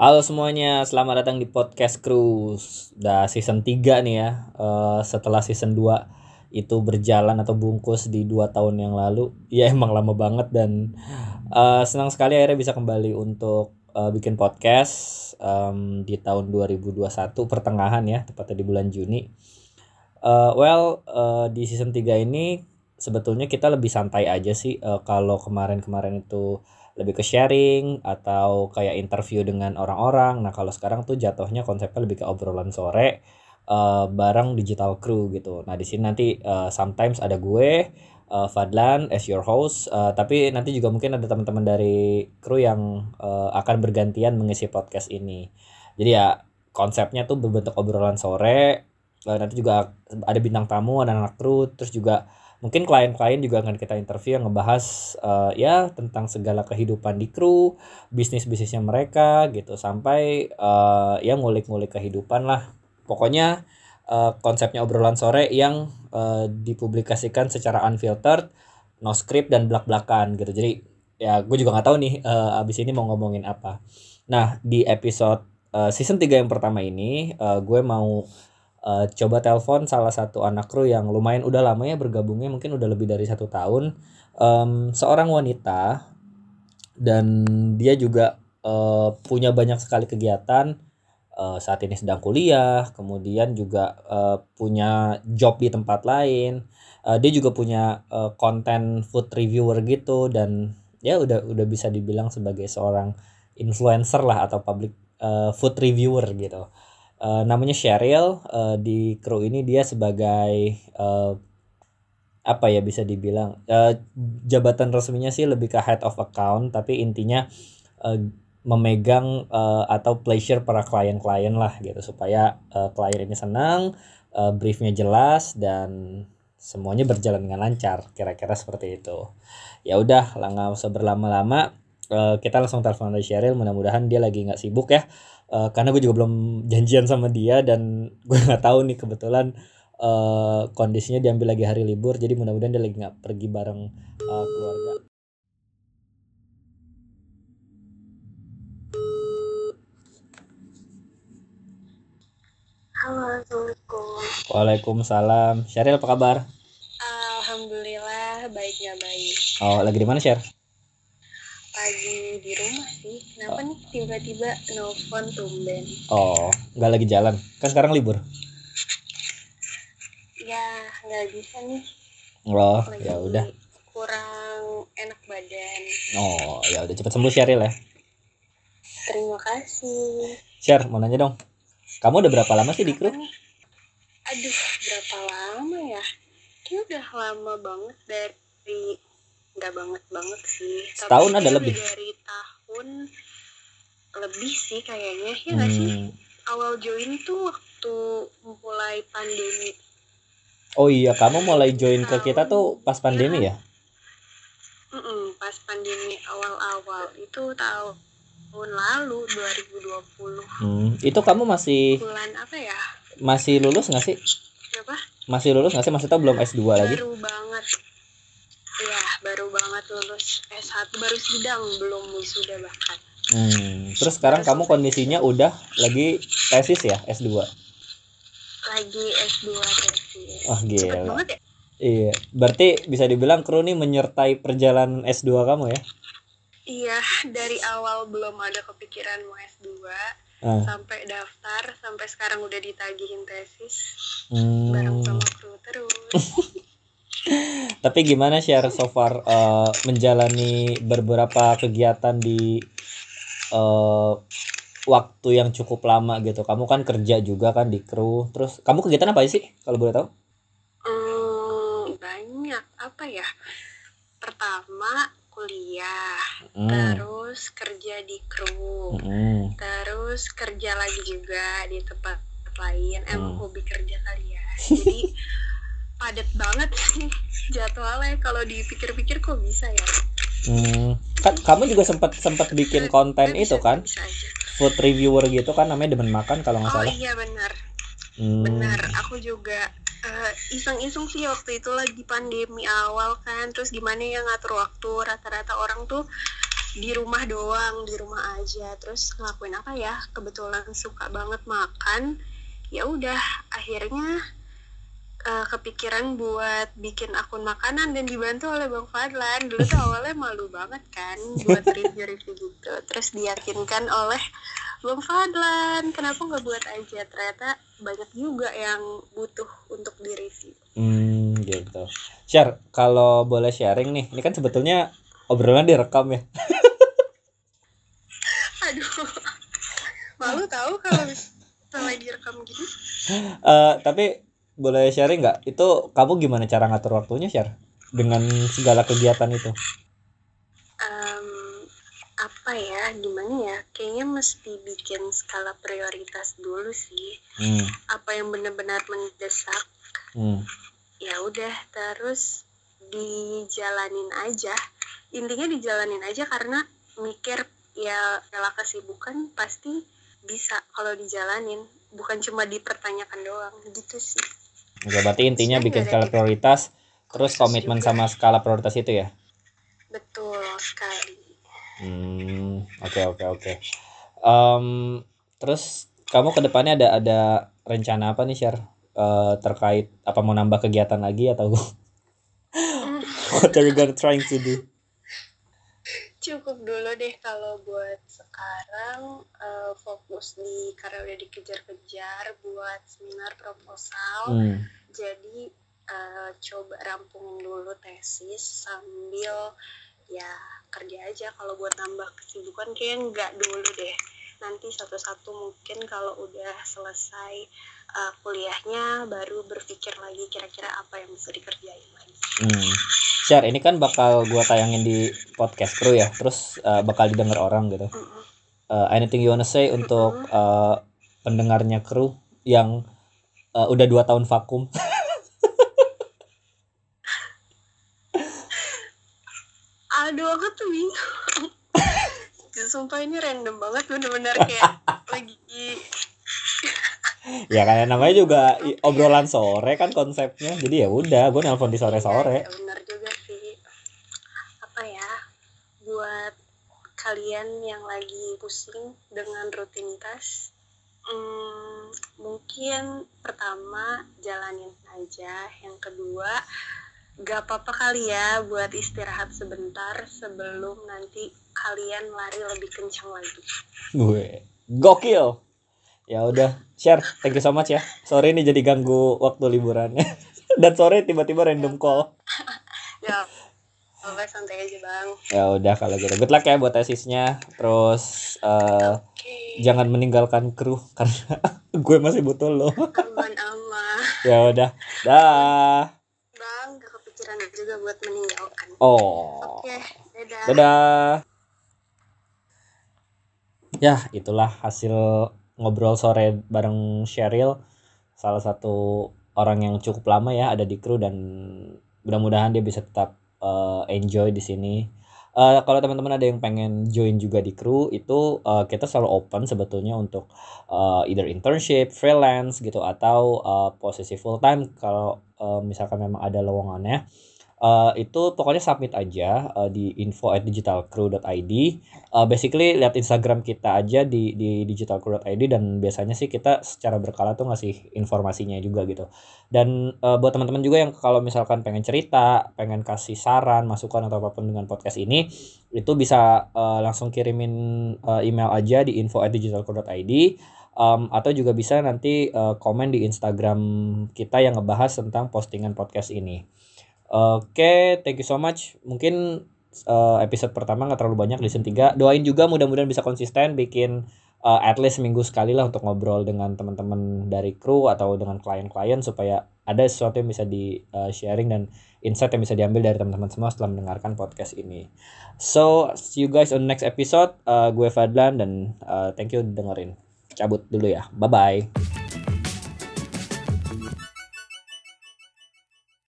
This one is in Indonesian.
Halo semuanya, selamat datang di podcast Cruise. Udah season 3 nih ya. Uh, setelah season 2 itu berjalan atau bungkus di dua tahun yang lalu. Ya emang lama banget dan uh, senang sekali akhirnya bisa kembali untuk uh, bikin podcast um, di tahun 2021 pertengahan ya, tepatnya di bulan Juni. Uh, well, uh, di season 3 ini sebetulnya kita lebih santai aja sih uh, kalau kemarin-kemarin itu lebih ke sharing atau kayak interview dengan orang-orang. Nah, kalau sekarang tuh jatuhnya konsepnya lebih ke obrolan sore uh, bareng digital crew gitu. Nah, di sini nanti uh, sometimes ada gue uh, Fadlan as your host, uh, tapi nanti juga mungkin ada teman-teman dari kru yang uh, akan bergantian mengisi podcast ini. Jadi ya konsepnya tuh berbentuk obrolan sore. Uh, nanti juga ada bintang tamu, ada anak kru, terus juga mungkin klien-klien juga akan kita interview yang ngebahas uh, ya tentang segala kehidupan di kru, bisnis-bisnisnya mereka gitu sampai uh, ya ngulik-ngulik kehidupan lah. Pokoknya uh, konsepnya obrolan sore yang uh, dipublikasikan secara unfiltered, no script dan belak-belakan gitu. Jadi ya gue juga nggak tahu nih uh, abis ini mau ngomongin apa. Nah di episode uh, season 3 yang pertama ini uh, gue mau uh, coba telepon salah satu anak kru yang lumayan udah lama ya bergabungnya mungkin udah lebih dari satu tahun. Um, seorang wanita dan dia juga uh, punya banyak sekali kegiatan. Uh, saat ini sedang kuliah kemudian juga uh, punya job di tempat lain. Uh, dia juga punya uh, konten food reviewer gitu dan ya udah udah bisa dibilang sebagai seorang influencer lah atau public uh, food reviewer gitu uh, namanya Cheryl uh, di kru ini dia sebagai uh, apa ya bisa dibilang uh, jabatan resminya sih lebih ke head of account tapi intinya uh, memegang uh, atau pleasure para klien-klien lah gitu supaya uh, klien ini senang uh, briefnya jelas dan semuanya berjalan dengan lancar. Kira-kira seperti itu. Ya udah lah nggak usah berlama-lama. Uh, kita langsung telepon dari Cheryl mudah-mudahan dia lagi nggak sibuk ya uh, karena gue juga belum janjian sama dia dan gue nggak tahu nih kebetulan uh, kondisinya diambil lagi hari libur jadi mudah-mudahan dia lagi nggak pergi bareng uh, keluarga. Halo, Assalamualaikum. Waalaikumsalam. Syaril apa kabar? Alhamdulillah, baiknya baik. Oh, lagi di mana, Syar? Lagi di rumah sih. Kenapa oh. nih tiba-tiba nelfon tumben? Oh nggak lagi jalan. Kan sekarang libur. Ya nggak bisa nih. Oh ya udah. kurang enak badan. Oh ya udah cepet sembuh Syaril ya. Terima kasih. Syar mau nanya dong. Kamu udah berapa lama sih di kru aduh berapa lama ya? Kayaknya udah lama banget dari nggak banget banget sih. Setahun ada lebih. dari tahun lebih sih kayaknya ya nggak hmm. sih awal join tuh waktu mulai pandemi. Oh iya kamu mulai join ke kita tuh pas pandemi ya, ya? Mm -mm, pas pandemi awal-awal. Itu tahun tahun lalu 2020 hmm, itu kamu masih bulan apa ya? masih lulus nggak sih? Apa? Masih lulus nggak sih? Masih tahu belum S2 baru lagi? Baru banget Iya, baru banget lulus S1, baru sidang, belum wisuda bahkan. Hmm, terus sekarang kamu kondisinya udah lagi tesis ya, S2? Lagi S2 tesis. Oh, gila. banget ya? Iya, berarti bisa dibilang kru nih menyertai perjalanan S2 kamu ya? Iya, dari awal belum ada kepikiran mau S2, ah. sampai daftar, sampai sekarang udah ditagihin tesis, hmm. bareng sama kru terus. Tapi gimana share so far uh, menjalani beberapa kegiatan di uh, waktu yang cukup lama gitu. Kamu kan kerja juga kan di kru. Terus kamu kegiatan apa sih kalau boleh tahu? Hmm, banyak apa ya? Pertama kuliah, hmm. terus kerja di kru, hmm. terus kerja lagi juga di tempat lain. Emang hmm. hobi kerja kali ya. Jadi padat banget sih jadwalnya. Kalau dipikir-pikir kok bisa ya? Hmm. kan kamu juga sempat sempat bikin konten itu kan? food reviewer gitu kan namanya demen makan kalau nggak oh, salah. oh iya benar. Hmm. benar aku juga uh, iseng-iseng sih waktu itu lagi pandemi awal kan. Terus gimana ya ngatur waktu rata-rata orang tuh di rumah doang di rumah aja. Terus ngelakuin apa ya? Kebetulan suka banget makan. Ya udah akhirnya uh, kepikiran buat bikin akun makanan dan dibantu oleh Bang Fadlan. Dulu tuh awalnya malu banget kan buat review-review gitu. Terus diyakinkan oleh Bang Fadlan, kenapa nggak buat aja? Ternyata banyak juga yang butuh untuk direview. Hmm, gitu. Share, kalau boleh sharing nih, ini kan sebetulnya obrolan direkam ya. Aduh, malu tahu kalau misalnya direkam gini. Uh, tapi boleh sharing nggak? Itu kamu gimana cara ngatur waktunya share dengan segala kegiatan itu? Um, apa ya? Gimana ya? Kayaknya mesti bikin skala prioritas dulu sih. Hmm. apa yang benar-benar mendesak hmm. ya udah. Terus dijalanin aja. Intinya dijalanin aja karena mikir ya rela kesibukan pasti bisa kalau dijalanin. Bukan cuma dipertanyakan doang. Gitu sih Oke, berarti intinya bikin skala prioritas, terus komitmen sama skala prioritas itu ya? Betul sekali. Hmm, oke oke oke. terus kamu ke depannya ada ada rencana apa nih share uh, terkait apa mau nambah kegiatan lagi atau what are you gonna trying to do? Cukup dulu deh kalau buat sekarang uh, fokus di karena udah dikejar-kejar buat seminar proposal hmm. jadi uh, coba rampungin dulu tesis sambil ya kerja aja kalau buat nambah kesibukan kayak nggak dulu deh nanti satu-satu mungkin kalau udah selesai uh, kuliahnya baru berpikir lagi kira-kira apa yang bisa dikerjain lagi. Hmm share. Ini kan bakal gua tayangin di podcast kru ya. Terus uh, bakal didengar orang gitu. Uh, anything you wanna say untuk uh, pendengarnya kru yang uh, udah dua tahun vakum? Aduh aku tuh bingung. Sumpah ini random banget. Bener-bener kayak lagi ya kayak namanya juga obrolan sore kan konsepnya. Jadi ya udah gue nelpon di sore sore ya, bener juga buat kalian yang lagi pusing dengan rutinitas hmm, mungkin pertama jalanin aja. Yang kedua gak apa-apa kali ya buat istirahat sebentar sebelum nanti kalian lari lebih kencang lagi. Gue gokil. Ya udah share. Thank you so much ya. Sore ini jadi ganggu waktu liburannya dan sore tiba-tiba random call Oke, santai aja bang. Ya udah kalau gitu. Good luck ya buat tesisnya. Terus uh, okay. jangan meninggalkan kru karena gue masih butuh lo. Aman aman. ya udah. Dah. Bang, gak kepikiran juga buat meninggalkan. Oh. Oke, okay, dadah. Dadah. Ya, itulah hasil ngobrol sore bareng Cheryl. Salah satu orang yang cukup lama ya ada di kru dan mudah-mudahan dia bisa tetap uh, enjoy di sini. Uh, kalau teman-teman ada yang pengen join juga di kru itu uh, kita selalu open sebetulnya untuk uh, either internship, freelance gitu atau uh, posisi full time kalau uh, misalkan memang ada lowongannya uh, itu pokoknya submit aja uh, di info at digitalcrew.id uh, basically lihat Instagram kita aja di di digitalcrew.id dan biasanya sih kita secara berkala tuh ngasih informasinya juga gitu. Dan uh, buat teman-teman juga yang kalau misalkan pengen cerita pengen kasih saran masukan atau apa pun dengan podcast ini itu bisa uh, langsung kirimin uh, email aja di info at digitalcrew.id um, atau juga bisa nanti uh, komen di Instagram kita yang ngebahas tentang postingan podcast ini. Oke, okay, thank you so much. Mungkin uh, episode pertama nggak terlalu banyak di season 3. Doain juga mudah-mudahan bisa konsisten bikin uh, at least minggu sekali lah untuk ngobrol dengan teman-teman dari kru atau dengan klien-klien supaya ada sesuatu yang bisa di uh, sharing dan insight yang bisa diambil dari teman-teman semua setelah mendengarkan podcast ini. So, see you guys on next episode. Uh, gue Fadlan dan uh, thank you dengerin. Cabut dulu ya. Bye bye.